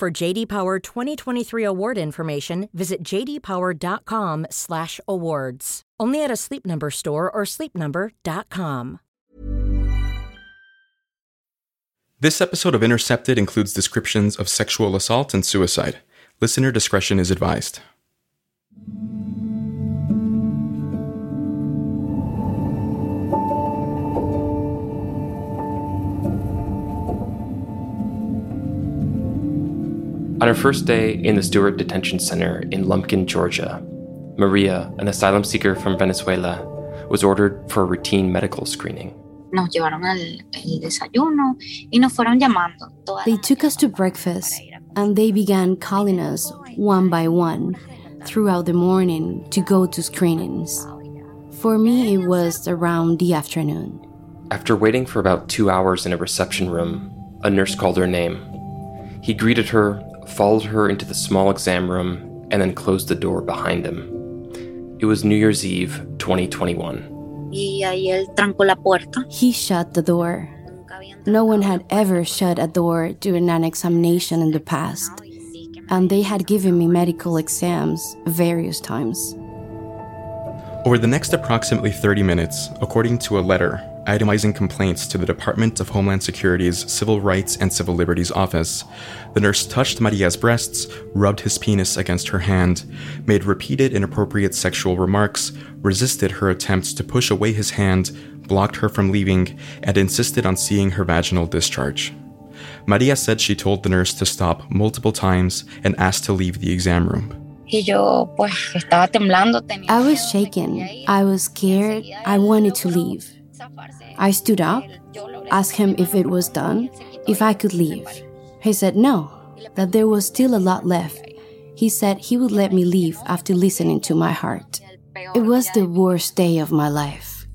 For JD Power 2023 award information, visit jdpower.com/awards. Only at a Sleep Number store or sleepnumber.com. This episode of Intercepted includes descriptions of sexual assault and suicide. Listener discretion is advised. On her first day in the Stewart Detention Center in Lumpkin, Georgia, Maria, an asylum seeker from Venezuela, was ordered for a routine medical screening. Nos llevaron al el desayuno y nos fueron llamando. toda They took us to breakfast para ir a- and they began calling us one by one throughout the morning to go to screenings. For me, it was around the afternoon. After waiting for about two hours in a reception room, a nurse called her name. He greeted her, followed her into the small exam room, and then closed the door behind him. It was New Year's Eve, 2021. Y ahí él trancó la puerta. He shut the door. No one had ever shut a door during an examination in the past, ah, y sí que me and they had given me medical exams various times. Over the next approximately 30 minutes, according to a letter itemizing complaints to the Department of Homeland Security's Civil Rights and Civil Liberties Office, the nurse touched Maria's breasts, rubbed his penis against her hand, made repeated inappropriate sexual remarks, resisted her attempts to push away his hand, blocked her from leaving, and insisted on seeing her vaginal discharge. Maria said she told the nurse to stop multiple times and asked to leave the exam room. Y yo, pues, estaba temblando. tenía I was shaken. I was scared. I wanted to leave. I stood up, asked him if it was done, if I could leave. He said no, that there was still a lot left. He said he would let me leave after listening to my heart. It was the worst day of my life.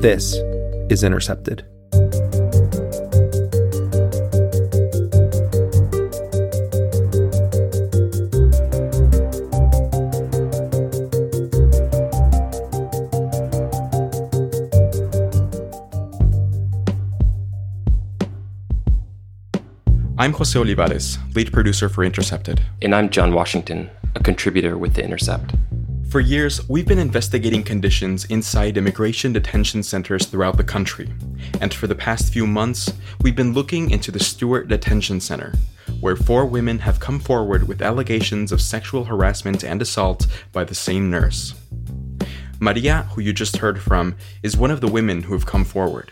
This is Intercepted. I'm Jose Olivares, lead producer for Intercepted. And I'm John Washington, a contributor with The Intercept. For years, we've been investigating conditions inside immigration detention centers throughout the country. And for the past few months, we've been looking into the Stewart Detention Center, where four women have come forward with allegations of sexual harassment and assault by the same nurse. Maria, who you just heard from, is one of the women who have come forward.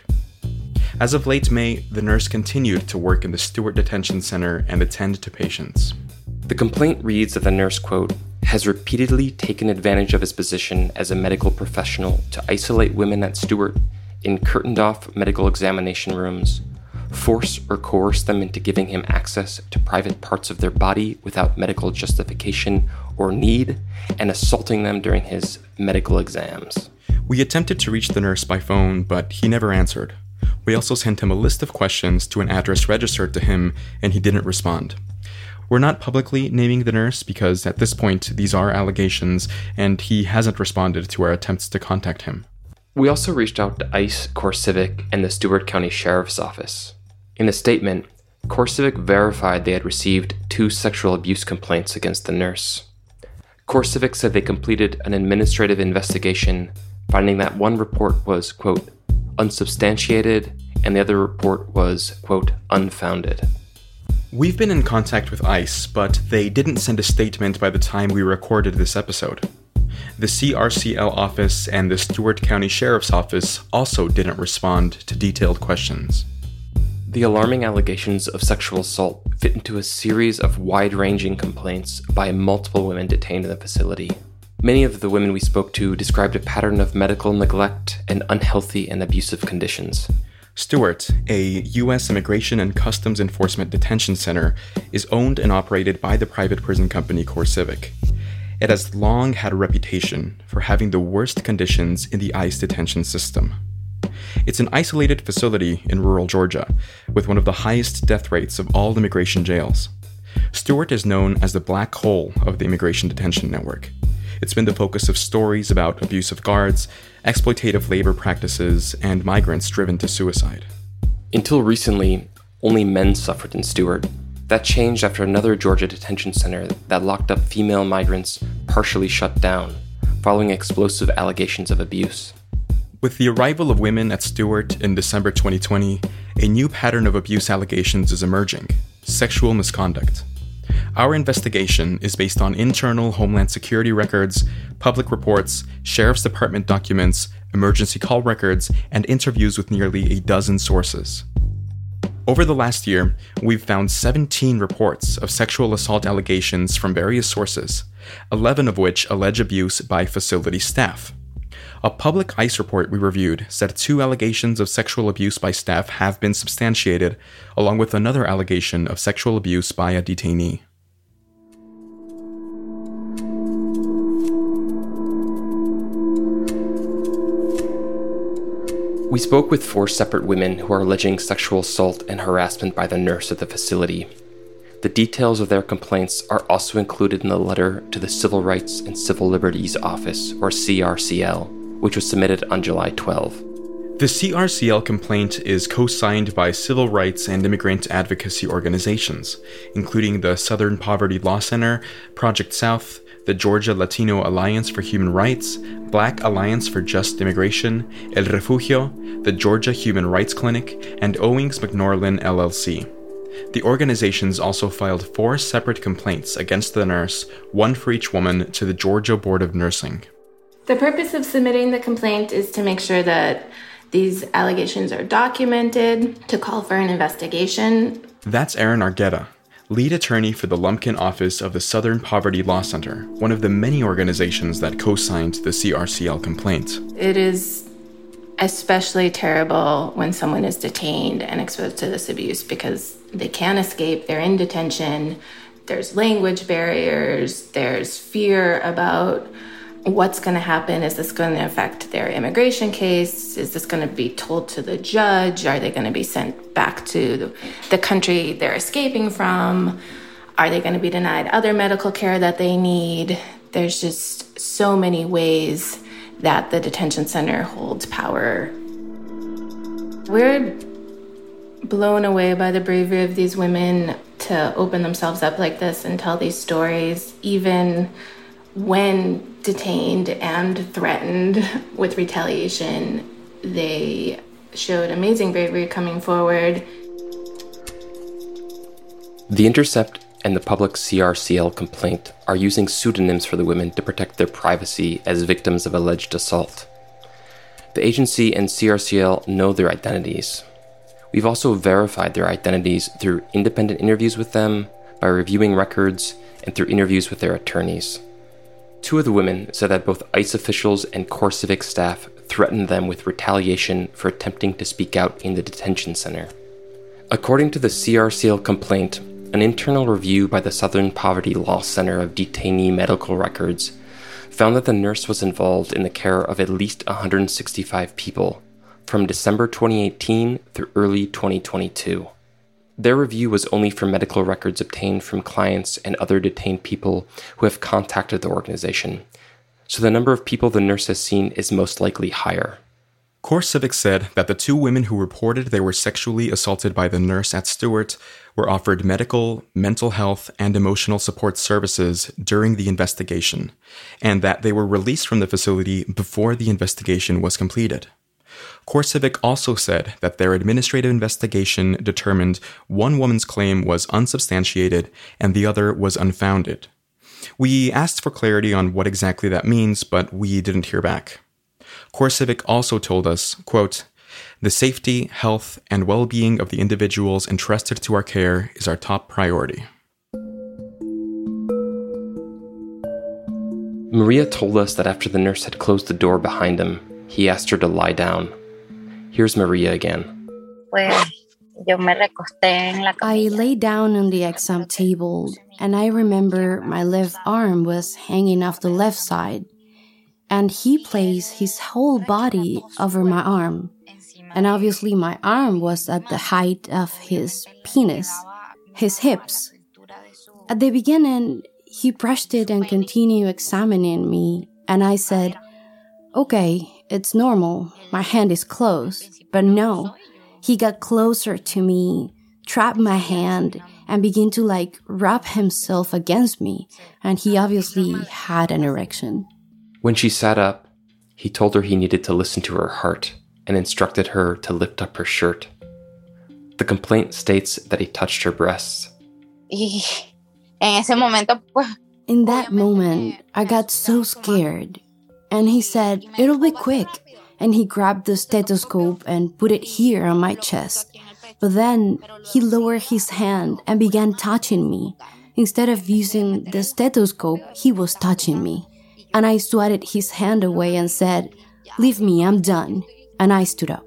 As of late May, the nurse continued to work in the Stewart Detention Center and attend to patients. The complaint reads that the nurse, quote, has repeatedly taken advantage of his position as a medical professional to isolate women at Stewart in curtained off medical examination rooms, force or coerce them into giving him access to private parts of their body without medical justification or need, and assaulting them during his medical exams. We attempted to reach the nurse by phone, but he never answered. We also sent him a list of questions to an address registered to him, and he didn't respond. We're not publicly naming the nurse because at this point these are allegations, and he hasn't responded to our attempts to contact him. We also reached out to ICE, CoreCivic, and the Stewart County Sheriff's Office. In a statement, CoreCivic verified they had received two sexual abuse complaints against the nurse. CoreCivic said they completed an administrative investigation, finding that one report was, quote, unsubstantiated, and the other report was, quote, unfounded. We've been in contact with ICE, but they didn't send a statement by the time we recorded this episode. The CRCL office and the Stewart County Sheriff's Office also didn't respond to detailed questions. The alarming allegations of sexual assault fit into a series of wide ranging complaints by multiple women detained in the facility. Many of the women we spoke to described a pattern of medical neglect and unhealthy and abusive conditions. Stewart, a U.S. Immigration and Customs Enforcement detention center, is owned and operated by the private prison company CoreCivic. It has long had a reputation for having the worst conditions in the ICE detention system. It's an isolated facility in rural Georgia, with one of the highest death rates of all immigration jails. Stewart is known as the black hole of the immigration detention network. It's been the focus of stories about abusive guards, exploitative labor practices, and migrants driven to suicide. Until recently, only men suffered in Stewart. That changed after another Georgia detention center that locked up female migrants partially shut down, following explosive allegations of abuse. With the arrival of women at Stewart in December 2020, a new pattern of abuse allegations is emerging sexual misconduct. Our investigation is based on internal Homeland Security records, public reports, Sheriff's Department documents, emergency call records, and interviews with nearly a dozen sources. Over the last year, we've found 17 reports of sexual assault allegations from various sources, 11 of which allege abuse by facility staff. A public ICE report we reviewed said two allegations of sexual abuse by staff have been substantiated, along with another allegation of sexual abuse by a detainee. We spoke with four separate women who are alleging sexual assault and harassment by the nurse at the facility. The details of their complaints are also included in the letter to the Civil Rights and Civil Liberties Office, or CRCL, which was submitted on July 12. The CRCL complaint is co signed by civil rights and immigrant advocacy organizations, including the Southern Poverty Law Center, Project South, the Georgia Latino Alliance for Human Rights, Black Alliance for Just Immigration, El Refugio, the Georgia Human Rights Clinic, and Owings MacNorlin LLC. The organizations also filed four separate complaints against the nurse, one for each woman, to the Georgia Board of Nursing. The purpose of submitting the complaint is to make sure that these allegations are documented, to call for an investigation. That's Erin Argueta, lead attorney for the Lumpkin office of the Southern Poverty Law Center, one of the many organizations that co signed the CRCL complaint. It is especially terrible when someone is detained and exposed to this abuse because they can't escape, they're in detention, there's language barriers, there's fear about what's going to happen? Is this going to affect their immigration case? Is this going to be told to the judge? Are they going to be sent back to the country they're escaping from? Are they going to be denied other medical care that they need? There's just so many ways that the detention center holds power. We're blown away by the bravery of these women to open themselves up like this and tell these stories, even when detained and threatened with retaliation, they showed amazing bravery coming forward. The Intercept and the public CRCL complaint are using pseudonyms for the women to protect their privacy as victims of alleged assault. The agency and CRCL know their identities. We've also verified their identities through independent interviews with them, by reviewing records, and through interviews with their attorneys. Two of the women said that both ICE officials and CoreCivic staff threatened them with retaliation for attempting to speak out in the detention center. According to the CRCL complaint, an internal review by the Southern Poverty Law Center of detainee medical records found that the nurse was involved in the care of at least 165 people from December 2018 through early 2022. Their review was only for medical records obtained from clients and other detained people who have contacted the organization, so the number of people the nurse has seen is most likely higher. CoreCivic said that the two women who reported they were sexually assaulted by the nurse at Stewart were offered medical, mental health, and emotional support services during the investigation, and that they were released from the facility before the investigation was completed. CoreCivic also said that their administrative investigation determined one woman's claim was unsubstantiated and the other was unfounded. We asked for clarity on what exactly that means, but we didn't hear back. CoreCivic also told us, quote, The safety, health, and well being of the individuals entrusted to our care is our top priority. Maria told us that after the nurse had closed the door behind him, he asked her to lie down. Here's Maria again. I lay down on the exam table, and I remember my left arm was hanging off the left side, and he placed his whole body over my arm. And obviously, my arm was at the height of his penis, his hips. At the beginning, he brushed it and continued examining me, and I said, Okay, it's normal. My hand is closed. But no, he got closer to me, trapped my hand, and began to like rub himself against me, and he obviously had an erection. When she sat up, he told her he needed to listen to her heart and instructed her to lift up her shirt. The complaint states that he touched her breasts. En ese momento, pues. In that moment, I got so scared. And he said, It'll be quick. And he grabbed the stethoscope and put it here on my chest. But then he lowered his hand and began touching me. Instead of using the stethoscope, he was touching me. And I swatted his hand away and said, Leave me, I'm done. And I stood up.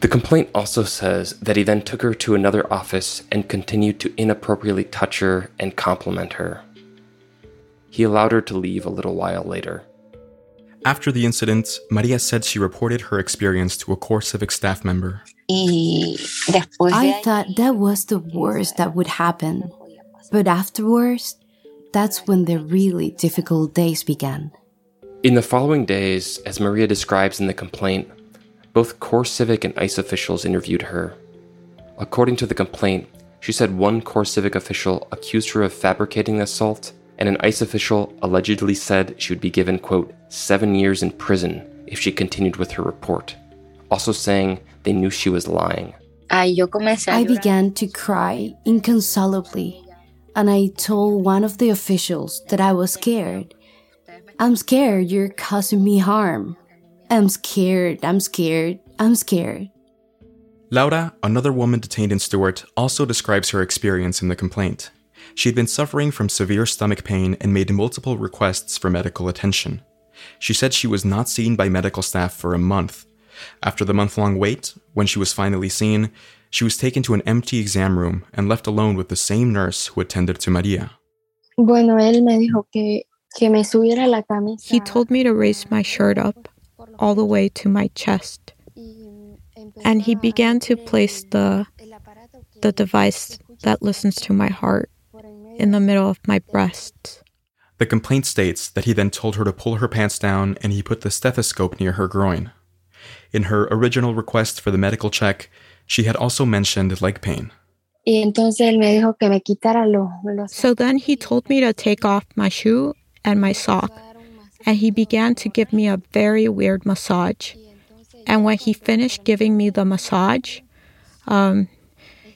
The complaint also says that he then took her to another office and continued to inappropriately touch her and compliment her. He allowed her to leave a little while later. After the incident, Maria said she reported her experience to a CoreCivic staff member. I thought that was the worst that would happen. But afterwards, that's when the really difficult days began. In the following days, as Maria describes in the complaint, both CoreCivic and ICE officials interviewed her. According to the complaint, she said one CoreCivic official accused her of fabricating the assault, and an ICE official allegedly said she would be given, quote, seven years in prison if she continued with her report, also saying they knew she was lying. I began to cry inconsolably, and I told one of the officials that I was scared. I'm scared you're causing me harm. I'm scared, I'm scared, I'm scared. Laura, another woman detained in Stewart, also describes her experience in the complaint. She had been suffering from severe stomach pain and made multiple requests for medical attention. She said she was not seen by medical staff for a month. After the month long wait, when she was finally seen, she was taken to an empty exam room and left alone with the same nurse who attended to Maria. Bueno, él me dijo que, que me subiera la camisa. He told me to raise my shirt up all the way to my chest. And he began to place the, the device that listens to my heart in the middle of my breast. The complaint states that he then told her to pull her pants down and he put the stethoscope near her groin. In her original request for the medical check, she had also mentioned leg pain. So then he told me to take off my shoe and my sock and he began to give me a very weird massage. And when he finished giving me the massage, um,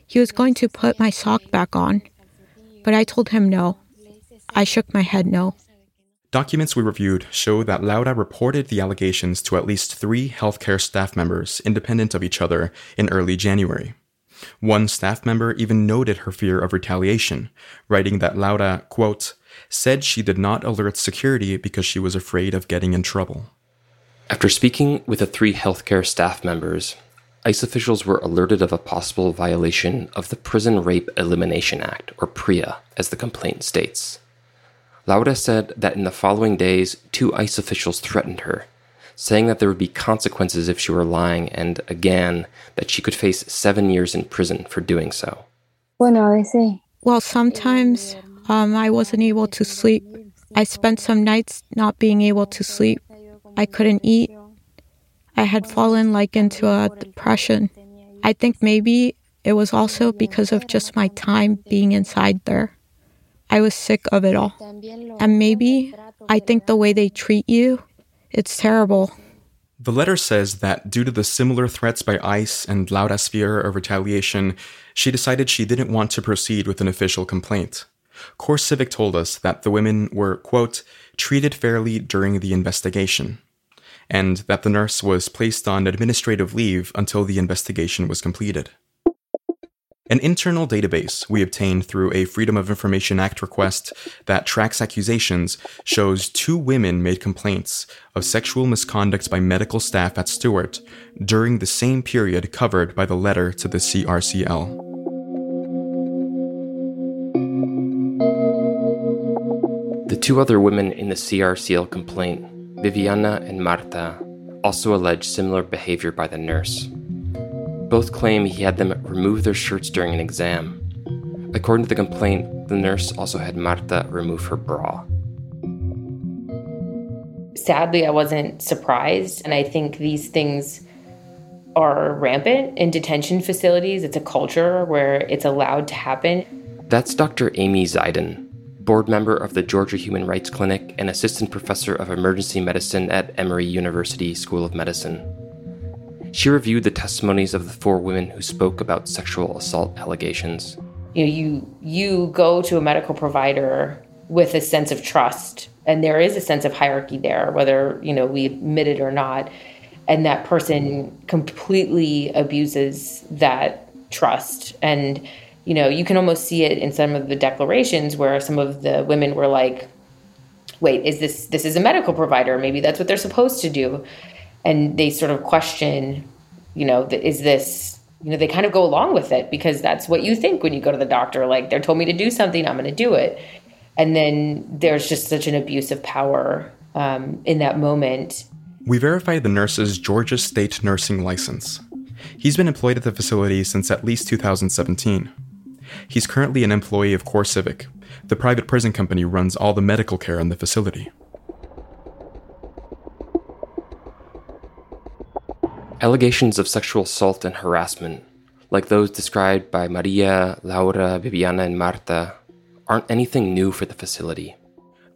he was going to put my sock back on, but I told him no. I shook my head no. Documents we reviewed show that Laura reported the allegations to at least three healthcare staff members independent of each other in early January. One staff member even noted her fear of retaliation, writing that Laura, quote, said she did not alert security because she was afraid of getting in trouble. After speaking with the three healthcare staff members, ICE officials were alerted of a possible violation of the Prison Rape Elimination Act, or PREA, as the complaint states. Laura said that in the following days, two ICE officials threatened her, saying that there would be consequences if she were lying, and again, that she could face seven years in prison for doing so. Well, sometimes um, I wasn't able to sleep. I spent some nights not being able to sleep. I couldn't eat. I had fallen like into a depression. I think maybe it was also because of just my time being inside there. I was sick of it all. And maybe I think the way they treat you, it's terrible. The letter says that due to the similar threats by ICE and Laura's fear of retaliation, she decided she didn't want to proceed with an official complaint. CoreCivic told us that the women were, quote, treated fairly during the investigation. and that the nurse was placed on administrative leave until the investigation was completed. An internal database we obtained through a Freedom of Information Act request that tracks accusations shows two women made complaints of sexual misconduct by medical staff at Stewart during the same period covered by the letter to the CRCL. The two other women in the CRCL complaint, Viviana and Marta, also allege similar behavior by the nurse. Both claim he had them remove their shirts during an exam. According to the complaint, the nurse also had Marta remove her bra. Sadly, I wasn't surprised, and I think these things are rampant in detention facilities. It's a culture where it's allowed to happen. That's Dr. Amy Zeidan, board member of the Georgia Human Rights Clinic and assistant professor of emergency medicine at Emory University School of Medicine. She reviewed the testimonies of the four women who spoke about sexual assault allegations. You know, you you go to a medical provider with a sense of trust, and there is a sense of hierarchy there, whether you know we admit it or not. And that person completely abuses that trust. And you know, you can almost see it in some of the declarations where some of the women were like, "Wait, is this this is a medical provider? Maybe that's what they're supposed to do." And they sort of question, you know, is this, you know, they kind of go along with it because that's what you think when you go to the doctor. Like, they're told me to do something, I'm going to do it. And then there's just such an abuse of power um, in that moment. We verified the nurse's Georgia State nursing license. He's been employed at the facility since at least 2017. He's currently an employee of CoreCivic. The private prison company runs all the medical care in the facility. Allegations of sexual assault and harassment, like those described by Maria, Laura, Viviana, and Marta, aren't anything new for the facility.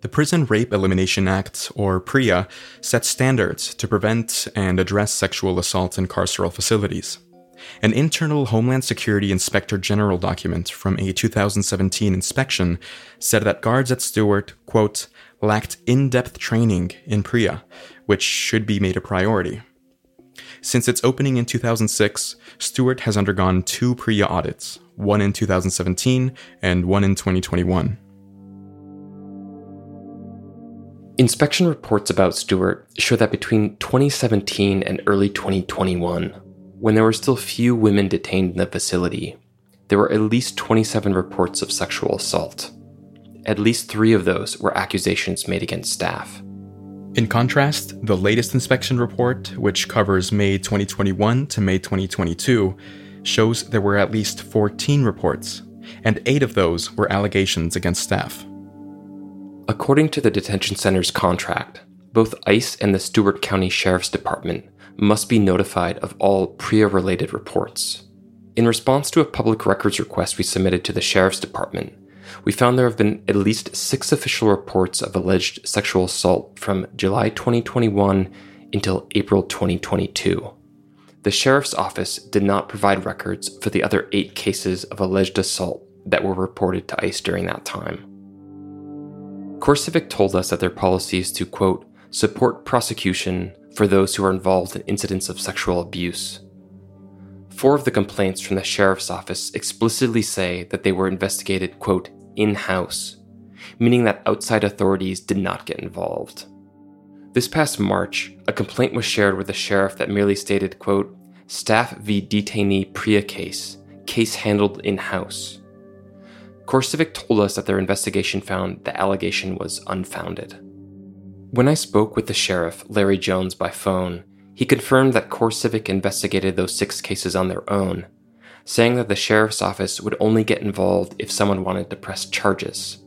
The Prison Rape Elimination Act, or PREA, sets standards to prevent and address sexual assault in carceral facilities. An internal Homeland Security Inspector General document from a 2017 inspection said that guards at Stewart, quote, lacked in depth training in PREA, which should be made a priority. Since its opening in 2006, Stewart has undergone two PREA audits, one in 2017 and one in 2021. Inspection reports about Stewart show that between 2017 and early 2021, when there were still few women detained in the facility, there were at least 27 reports of sexual assault. At least three of those were accusations made against staff. In contrast, the latest inspection report, which covers May 2021 to May 2022, shows there were at least 14 reports, and eight of those were allegations against staff. According to the detention center's contract, both ICE and the Stewart County Sheriff's Department must be notified of all PREA related reports. In response to a public records request we submitted to the Sheriff's Department, we found there have been at least six official reports of alleged sexual assault from July 2021 until April 2022. The sheriff's office did not provide records for the other eight cases of alleged assault that were reported to ICE during that time. CoreCivic told us that their policy is to, quote, support prosecution for those who are involved in incidents of sexual abuse. Four of the complaints from the sheriff's office explicitly say that they were investigated, quote, in house, meaning that outside authorities did not get involved. This past March, a complaint was shared with the sheriff that merely stated, quote, Staff v. Detainee PREA case, case handled in house. CoreCivic told us that their investigation found the allegation was unfounded. When I spoke with the sheriff, Larry Jones, by phone, he confirmed that CoreCivic investigated those six cases on their own saying that the sheriff's office would only get involved if someone wanted to press charges.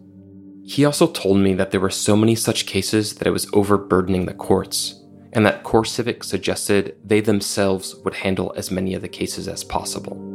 He also told me that there were so many such cases that it was overburdening the courts, and that CoreCivic suggested they themselves would handle as many of the cases as possible.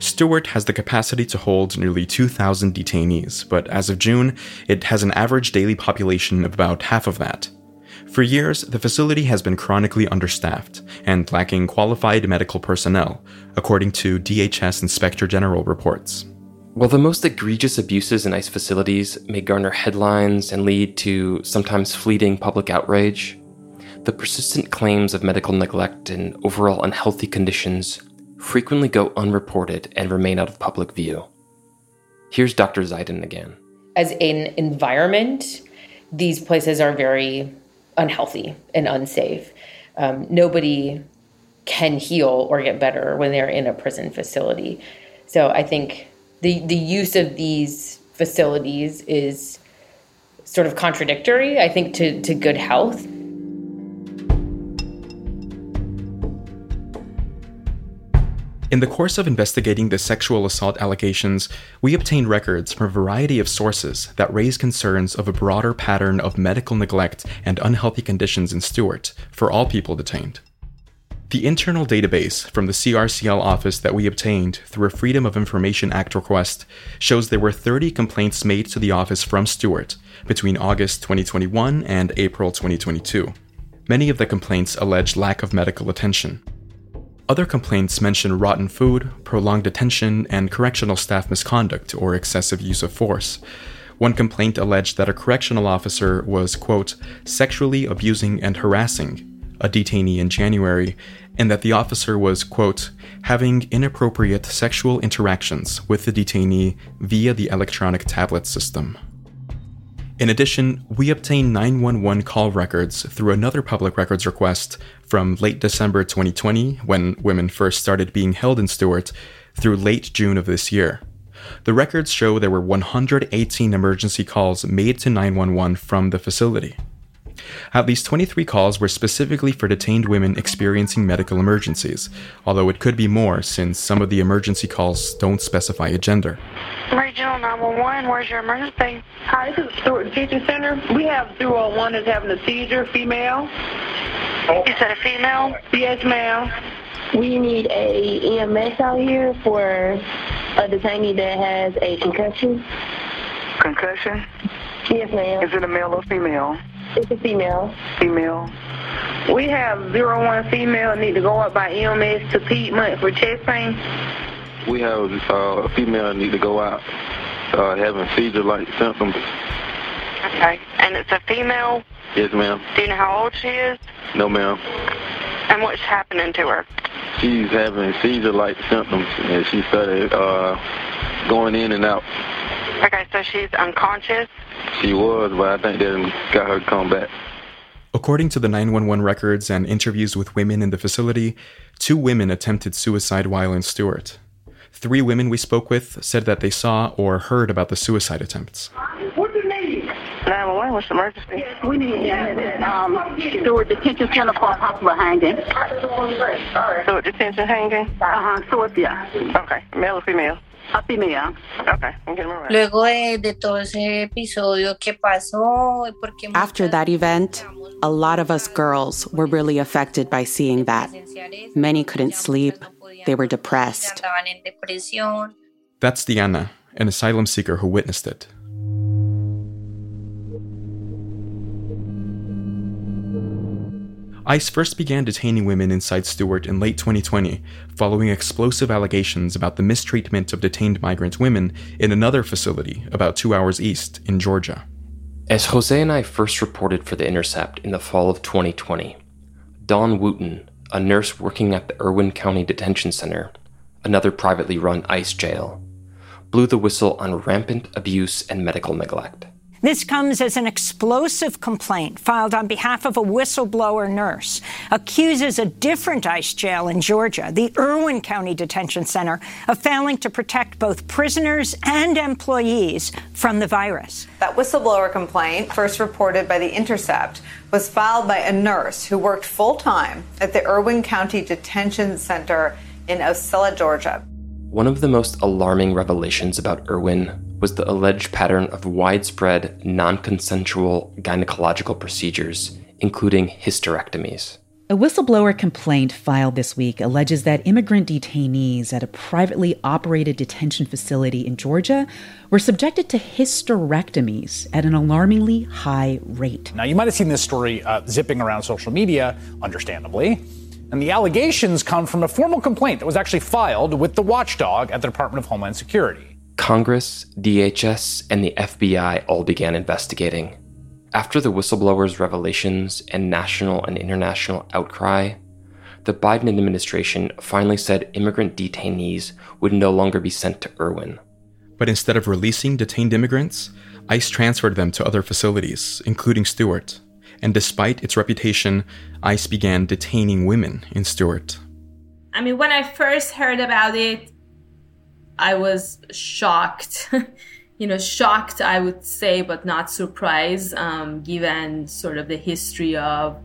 Stewart has the capacity to hold nearly 2,000 detainees, but as of June, it has an average daily population of about half of that. For years, the facility has been chronically understaffed and lacking qualified medical personnel, according to DHS Inspector General reports. While the most egregious abuses in ICE facilities may garner headlines and lead to sometimes fleeting public outrage, the persistent claims of medical neglect and overall unhealthy conditions frequently go unreported and remain out of public view. Here's Dr. Zeidan again. As an environment, these places are very unhealthy and unsafe. Um, nobody can heal or get better when they're in a prison facility. So I think the the use of these facilities is sort of contradictory, I think, to, to good health. In the course of investigating the sexual assault allegations, we obtained records from a variety of sources that raise concerns of a broader pattern of medical neglect and unhealthy conditions in Stewart for all people detained. The internal database from the CRCL office that we obtained through a Freedom of Information Act request shows there were 30 complaints made to the office from Stewart between August 2021 and April 2022. Many of the complaints allege lack of medical attention. Other complaints mention rotten food, prolonged detention, and correctional staff misconduct or excessive use of force. One complaint alleged that a correctional officer was, quote, sexually abusing and harassing a detainee in January, and that the officer was, quote, having inappropriate sexual interactions with the detainee via the electronic tablet system. In addition, we obtained 911 call records through another public records request from late December 2020, when women first started being held in Stewart, through late June of this year. The records show there were 118 emergency calls made to 911 from the facility. At least 23 calls were specifically for detained women experiencing medical emergencies, although it could be more since some of the emergency calls don't specify a gender. Regional 911, where's your emergency? Hi, this is Stewart Detention Center. We have 001 that's having a seizure, female. You said a female? Yes, ma'am. We need a EMS out here for a detainee that has a concussion. Concussion? Yes, ma'am. Is it a male or female? It's a female. Female. We have zero one female need to go up by EMS to Piedmont for chest pain. We have uh, a female need to go out uh, having seizure-like symptoms. Okay. And it's a female? Yes, ma'am. Do you know how old she is? No, ma'am. And what's happening to her? She's having seizure-like symptoms, and she started uh, going in and out. Okay, so she's unconscious? She was, but I think they got her to come back. According to the 911 records and interviews with women in the facility, two women attempted suicide while in Stewart. Three women we spoke with said that they saw or heard about the suicide attempts. What do you need? 911, what's the emergency? We need um, Stewart Detention Center for a possible hanging. Stewart Detention hanging? Uh-huh, Stewart, yeah. Okay, male or female? A female. Okay, I'm getting right. Luego de, de todo ese episodio que pasó, porque After that event, a lot of us girls were really affected by seeing that. Many couldn't sleep, they were depressed. estaban en depresión. That's Diana, an asylum seeker who witnessed it. ICE first began detaining women inside Stewart in late 2020, following explosive allegations about the mistreatment of detained migrant women in another facility about two hours east in Georgia. As Jose and I first reported for The Intercept in the fall of 2020, Dawn Wooten, a nurse working at the Irwin County Detention Center, another privately run ICE jail, blew the whistle on rampant abuse and medical neglect. This comes as an explosive complaint filed on behalf of a whistleblower nurse, accuses a different ICE jail in Georgia, the Irwin County Detention Center, of failing to protect both prisoners and employees from the virus. That whistleblower complaint, first reported by The Intercept, was filed by a nurse who worked full time at the Irwin County Detention Center in Ocilla, Georgia. One of the most alarming revelations about Irwin was the alleged pattern of widespread non consensual gynecological procedures, including hysterectomies. A whistleblower complaint filed this week alleges that immigrant detainees at a privately operated detention facility in Georgia were subjected to hysterectomies at an alarmingly high rate. Now, you might have seen this story uh, zipping around social media, understandably. And the allegations come from a formal complaint that was actually filed with the watchdog at the Department of Homeland Security. Congress, DHS, and the FBI all began investigating. After the whistleblower's revelations and national and international outcry, the Biden administration finally said immigrant detainees would no longer be sent to Irwin. But instead of releasing detained immigrants, ICE transferred them to other facilities, including Stewart. And despite its reputation, ICE began detaining women in Stewart. I mean, when I first heard about it, I was shocked. you know, shocked, I would say, but not surprised, um, given sort of the history of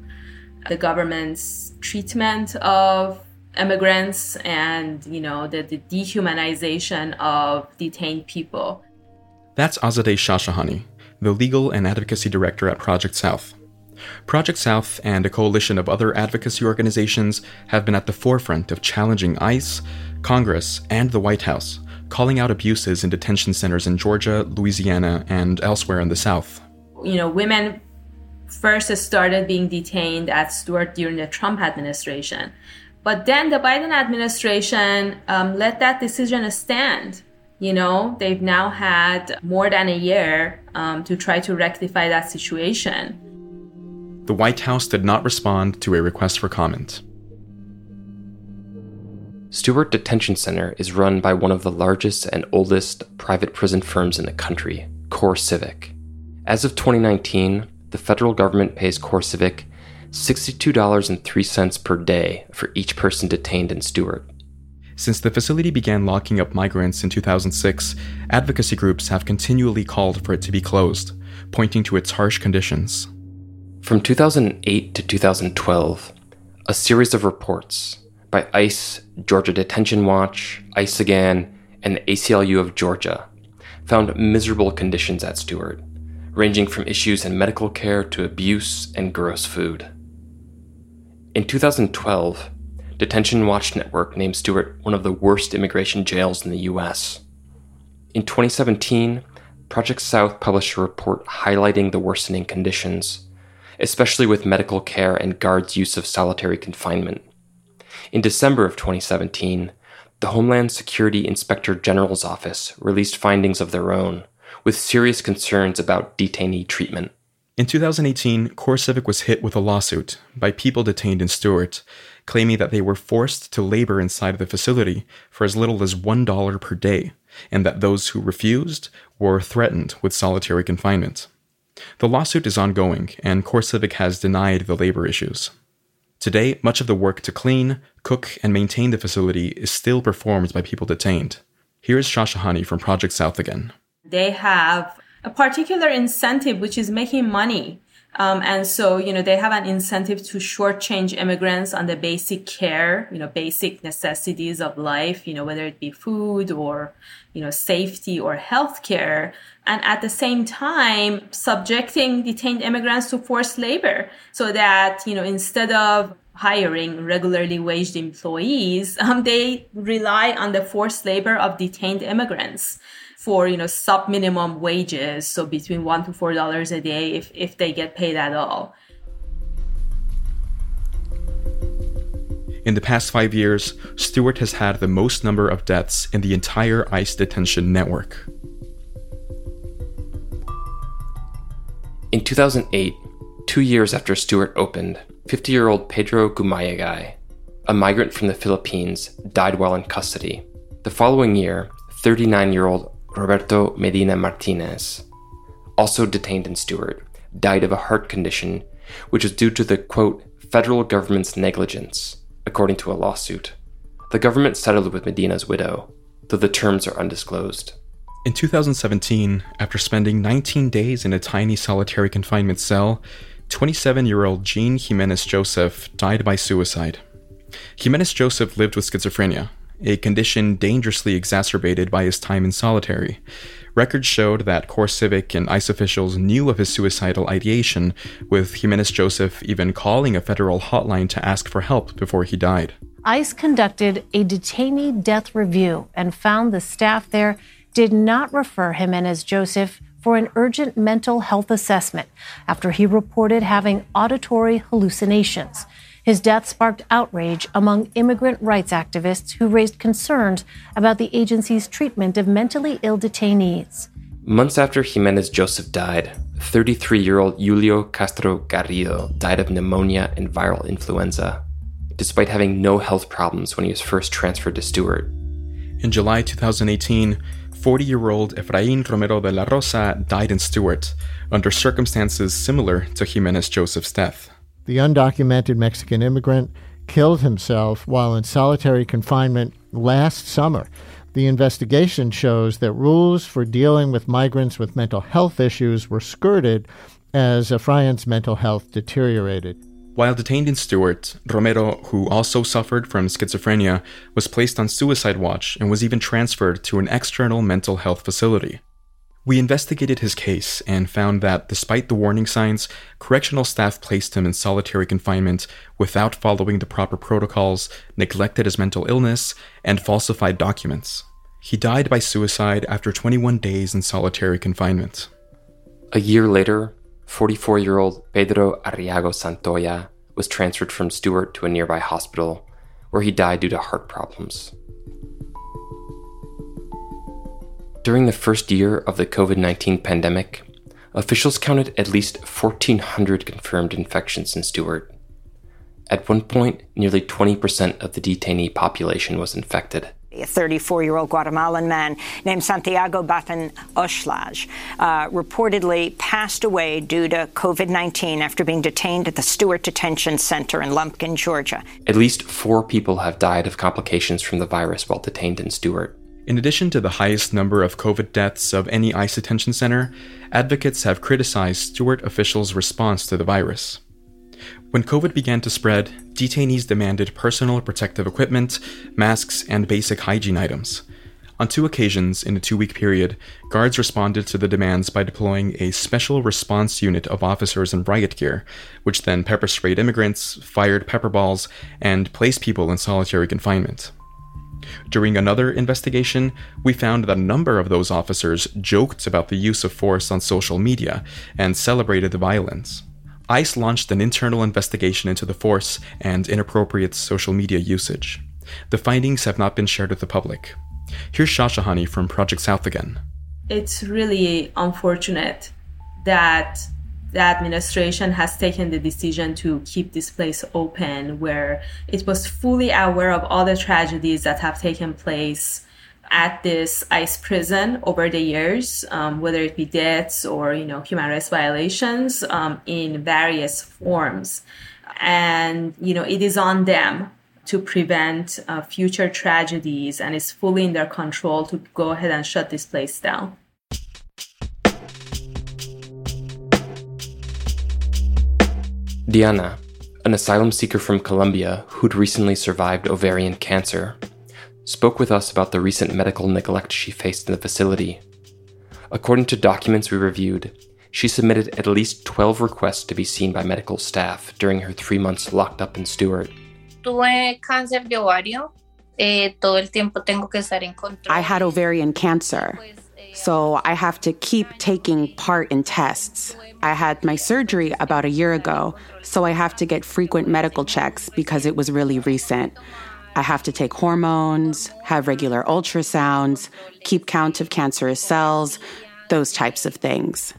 the government's treatment of immigrants and, you know, the, the dehumanization of detained people. That's Azadeh Shahshahani, the legal and advocacy director at Project South. Project South and a coalition of other advocacy organizations have been at the forefront of challenging ICE, Congress, and the White House calling out abuses in detention centers in Georgia, Louisiana, and elsewhere in the South. You know, women first started being detained at Stewart during the Trump administration. But then the Biden administration um, let that decision stand. You know, they've now had more than a year um, to try to rectify that situation. The White House did not respond to a request for comment. Stewart Detention Center is run by one of the largest and oldest private prison firms in the country, CoreCivic. As of 2019, the federal government pays CoreCivic $62.03 per day for each person detained in Stewart. Since the facility began locking up migrants in 2006, advocacy groups have continually called for it to be closed, pointing to its harsh conditions. From 2008 to 2012, a series of reports by ICE, Georgia Detention Watch, ICE Again, and the ACLU of Georgia found miserable conditions at Stewart, ranging from issues in medical care to abuse and gross food. In 2012, Detention Watch Network named Stewart one of the worst immigration jails in the U.S. In 2017, Project South published a report highlighting the worsening conditions, especially with medical care and guards' use of solitary confinement. In December of 2017, the Homeland Security Inspector General's office released findings of their own, with serious concerns about detainee treatment. In 2018, CoreCivic was hit with a lawsuit by people detained in Stewart, claiming that they were forced to labor inside the facility for as little as $1 per day, and that those who refused were threatened with solitary confinement. The lawsuit is ongoing, and CoreCivic has denied the labor issues. Today, much of the work to clean, cook, and maintain the facility is still performed by people detained. Here is Shahshahani from Project South again. They have a particular incentive, which is making money. Um, and so, you know, they have an incentive to shortchange immigrants on the basic care, you know, basic necessities of life, you know, whether it be food or, you know, safety or healthcare. And at the same time subjecting detained immigrants to forced labor so that you know instead of hiring regularly waged employees um, they rely on the forced labor of detained immigrants for you know sub minimum wages so between one to four dollars a day if, if they get paid at all In the past five years, Stewart has had the most number of deaths in the entire ICE detention network. In 2008, two years after Stewart opened, 50 year old Pedro Gumayagay, a migrant from the Philippines, died while in custody. The following year, 39 year old Roberto Medina Martinez, also detained in Stewart, died of a heart condition which was due to the quote, federal government's negligence, according to a lawsuit. The government settled with Medina's widow, though the terms are undisclosed. In 2017, after spending 19 days in a tiny solitary confinement cell, 27 year old Jean Jimenez Joseph died by suicide. Jimenez Joseph lived with schizophrenia, a condition dangerously exacerbated by his time in solitary. Records showed that CoreCivic and ICE officials knew of his suicidal ideation, with Jimenez Joseph even calling a federal hotline to ask for help before he died. ICE conducted a detainee death review and found the staff there did not refer Jimenez Joseph for an urgent mental health assessment after he reported having auditory hallucinations. His death sparked outrage among immigrant rights activists who raised concerns about the agency's treatment of mentally ill detainees. Months after Jimenez Joseph died, 33 year old Julio Castro Garrido died of pneumonia and viral influenza, despite having no health problems when he was first transferred to Stewart. In July 2018, 40 year old Efrain Romero de la Rosa died in Stewart under circumstances similar to Jimenez Joseph's death. The undocumented Mexican immigrant killed himself while in solitary confinement last summer. The investigation shows that rules for dealing with migrants with mental health issues were skirted as Efrain's mental health deteriorated. While detained in Stewart, Romero, who also suffered from schizophrenia, was placed on suicide watch and was even transferred to an external mental health facility. We investigated his case and found that, despite the warning signs, correctional staff placed him in solitary confinement without following the proper protocols, neglected his mental illness, and falsified documents. He died by suicide after 21 days in solitary confinement. A year later, 44 year old Pedro Arriago Santoya was transferred from Stewart to a nearby hospital, where he died due to heart problems. During the first year of the COVID 19 pandemic, officials counted at least 1,400 confirmed infections in Stewart. At one point, nearly 20% of the detainee population was infected. A 34 year old Guatemalan man named Santiago Batan Oxlaj uh, reportedly passed away due to COVID 19 after being detained at the Stewart Detention Center in Lumpkin, Georgia. At least four people have died of complications from the virus while detained in Stewart. In addition to the highest number of COVID deaths of any ICE detention center, advocates have criticized Stewart officials' response to the virus. When COVID began to spread, detainees demanded personal protective equipment, masks, and basic hygiene items. On two occasions in a two week period, guards responded to the demands by deploying a special response unit of officers in riot gear, which then pepper sprayed immigrants, fired pepper balls, and placed people in solitary confinement. During another investigation, we found that a number of those officers joked about the use of force on social media and celebrated the violence. ICE launched an internal investigation into the force and inappropriate social media usage. The findings have not been shared with the public. Here's Shahshahani from Project South again. It's really unfortunate that the administration has taken the decision to keep this place open where it was fully aware of all the tragedies that have taken place at this ICE prison over the years, um, whether it be deaths or you know human rights violations um, in various forms, and you know it is on them to prevent uh, future tragedies, and it's fully in their control to go ahead and shut this place down. Diana, an asylum seeker from Colombia who'd recently survived ovarian cancer, spoke with us about the recent medical neglect she faced in the facility. According to documents we reviewed, she submitted at least 12 requests to be seen by medical staff during her three months locked up in Stewart. Tuve cáncer de ovario. Eh, todo el tiempo tengo que estar en control. I had ovarian cancer, so I have to keep taking part in tests. I had my surgery about a year ago, so I have to get frequent medical checks because it was really recent. I have to take hormones, have regular ultrasounds, keep count of cancerous cells, those types of things.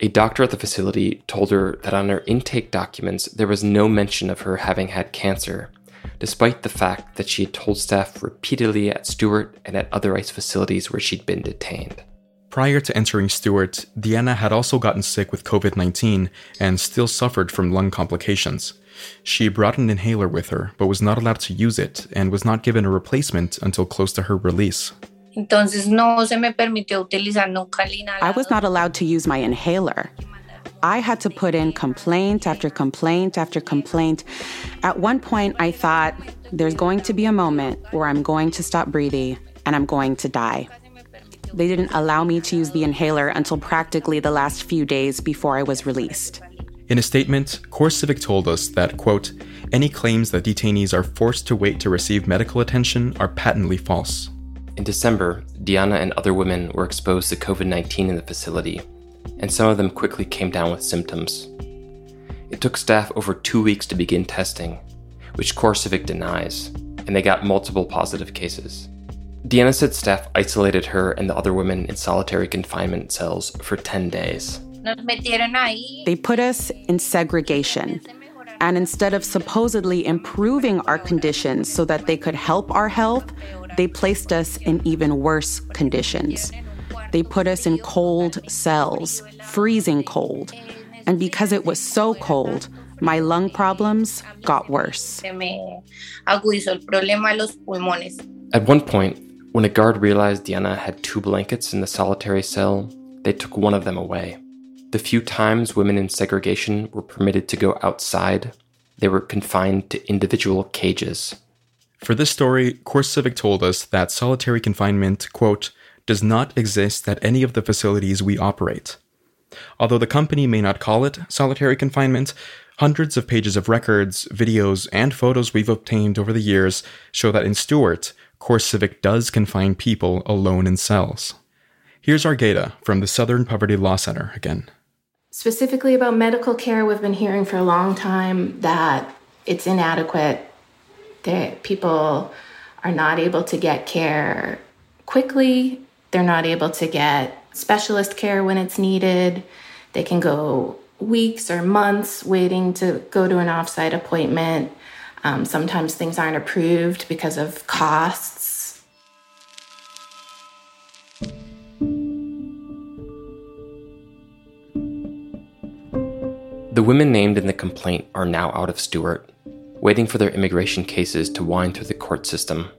A doctor at the facility told her that on her intake documents there was no mention of her having had cancer, despite the fact that she had told staff repeatedly at Stewart and at other ICE facilities where she'd been detained. Prior to entering Stewart, Diana had also gotten sick with COVID 19 and still suffered from lung complications. She brought an inhaler with her, but was not allowed to use it and was not given a replacement until close to her release. I was not allowed to use my inhaler. I had to put in complaint after complaint after complaint. At one point, I thought, there's going to be a moment where I'm going to stop breathing and I'm going to die. They didn't allow me to use the inhaler until practically the last few days before I was released. In a statement, CoreCivic told us that, quote, any claims that detainees are forced to wait to receive medical attention are patently false. In December, Diana and other women were exposed to COVID 19 in the facility, and some of them quickly came down with symptoms. It took staff over two weeks to begin testing, which CoreCivic denies, and they got multiple positive cases. Diana said staff isolated her and the other women in solitary confinement cells for 10 days. They put us in segregation. And instead of supposedly improving our conditions so that they could help our health, they placed us in even worse conditions. They put us in cold cells, freezing cold. And because it was so cold, my lung problems got worse. At one point, when a guard realized Diana had two blankets in the solitary cell, they took one of them away. The few times women in segregation were permitted to go outside, they were confined to individual cages. For this story, CoreCivic told us that solitary confinement, quote, does not exist at any of the facilities we operate. Although the company may not call it solitary confinement, hundreds of pages of records, videos, and photos we've obtained over the years show that in Stewart, CoreCivic does confine people alone in cells. Here's Argeda from the Southern Poverty Law Center again. Specifically about medical care, we've been hearing for a long time that it's inadequate, that people are not able to get care quickly, they're not able to get specialist care when it's needed, they can go weeks or months waiting to go to an offsite appointment. Um, sometimes things aren't approved because of costs. The women named in the complaint are now out of Stewart, waiting for their immigration cases to wind through the court system.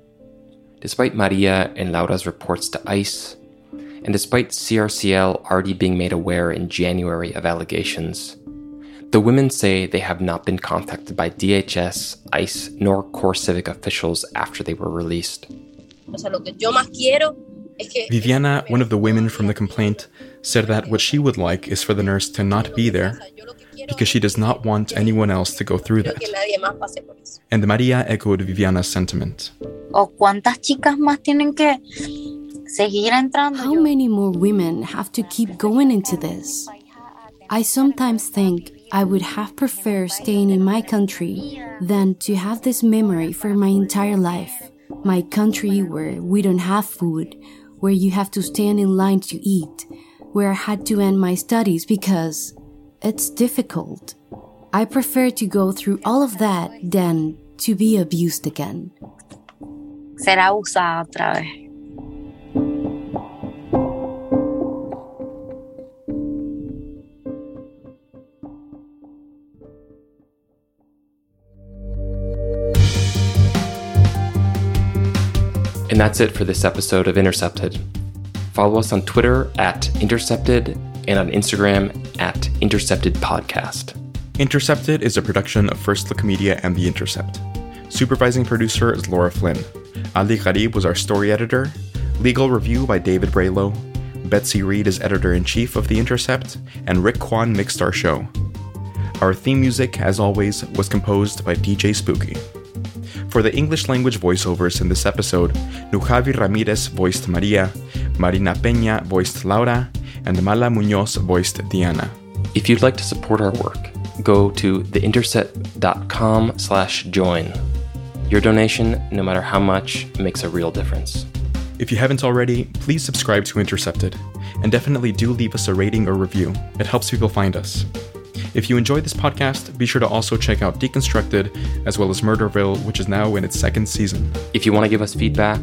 Despite Maria and Laura's reports to ICE, and despite CRCL already being made aware in January of allegations, the women say they have not been contacted by DHS, ICE, nor CoreCivic officials after they were released. Viviana, one of the women from the complaint, said that what she would like is for the nurse to not be there because she does not want anyone else to go through that. And Maria echoed Viviana's sentiment. How many more women have to keep going into this? I sometimes think I would have preferred staying in my country than to have this memory for my entire life. My country where we don't have food, where you have to stand in line to eat, where I had to end my studies because it's difficult. I prefer to go through all of that than to be abused again. Ser abusada otra vez. And that's it for this episode of Intercepted. Follow us on Twitter at Intercepted and on Instagram at Intercepted Podcast. Intercepted is a production of First Look Media and The Intercept. Supervising producer is Laura Flynn. Ali Gharib was our story editor. Legal review by David Bralow. Betsy Reed is editor in chief of The Intercept, and Rick Kwan mixed our show. Our theme music, as always, was composed by DJ Spooky. For the English language voiceovers in this episode, Nujavi Ramirez voiced Maria, Marina Peña voiced Laura, and Mala Munoz voiced Diana. If you'd like to support our work, go to theintercept.com slash join. Your donation, no matter how much, makes a real difference. If you haven't already, please subscribe to Intercepted, and definitely do leave us a rating or review. It helps people find us. If you enjoyed this podcast, be sure to also check out Deconstructed, as well as Murderville, which is now in its second season. If you want to give us feedback,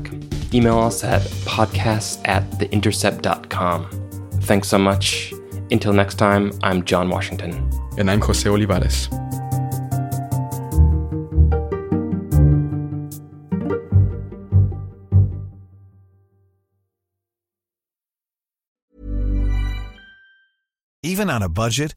email us at podcast at theintercept.com. Thanks so much. Until next time, I'm John Washington. And I'm Jose Olivares. Even on a budget,